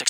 Texting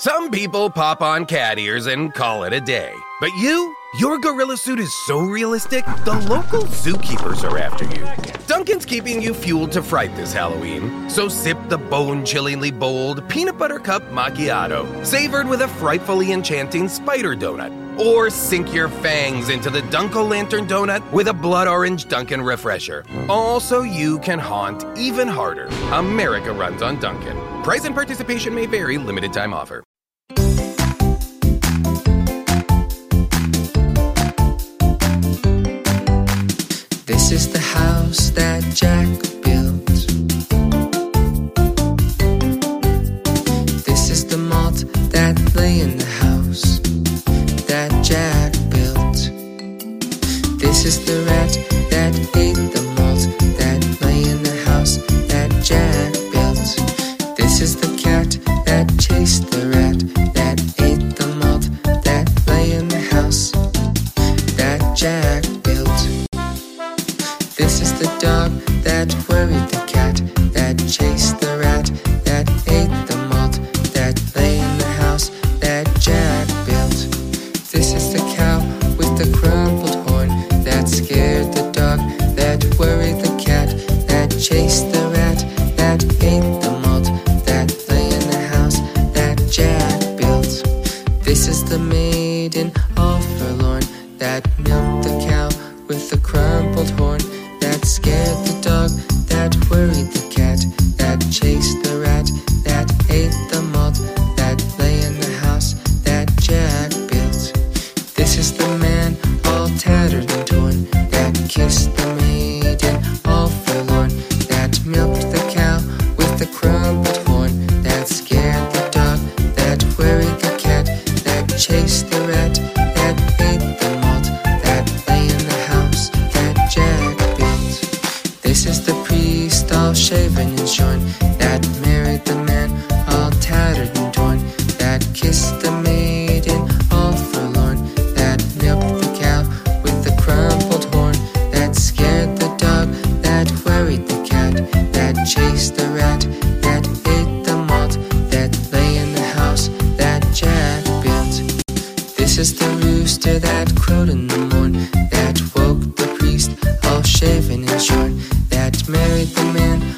Some people pop on cat ears and call it a day. But you? Your gorilla suit is so realistic, the local zookeepers are after you. Dunkin's keeping you fueled to fright this Halloween, so sip the bone chillingly bold peanut butter cup macchiato, savored with a frightfully enchanting spider donut. Or sink your fangs into the Dunkel Lantern donut with a blood orange Dunkin' refresher. Also, you can haunt even harder. America runs on Dunkin'. Price and participation may vary, limited time offer. This is the house that Jack built. This is the malt that lay in the house Jack built. This is the dog that worried the cat, that chased the that milked the cow with the crumpled horn that scared the dog, that worried the cat, that chased the rat, that ate the malt, that lay in the house that Jack built. This is the man all tattered and torn, that kissed the maiden all forlorn, that milked the cow with the crumpled horn, that scared the dog, that worried the cat, that chased the rat, shaven and shorn, that married the man all tattered and torn, that kissed the maiden all forlorn, that milked the cow with the crumpled horn, that scared the dog, that worried the cat, that chased the rat, that ate the malt, that lay in the house that Jack built. This is the rooster that crowed in the morn, that woke the priest all shaven and shorn, that married the man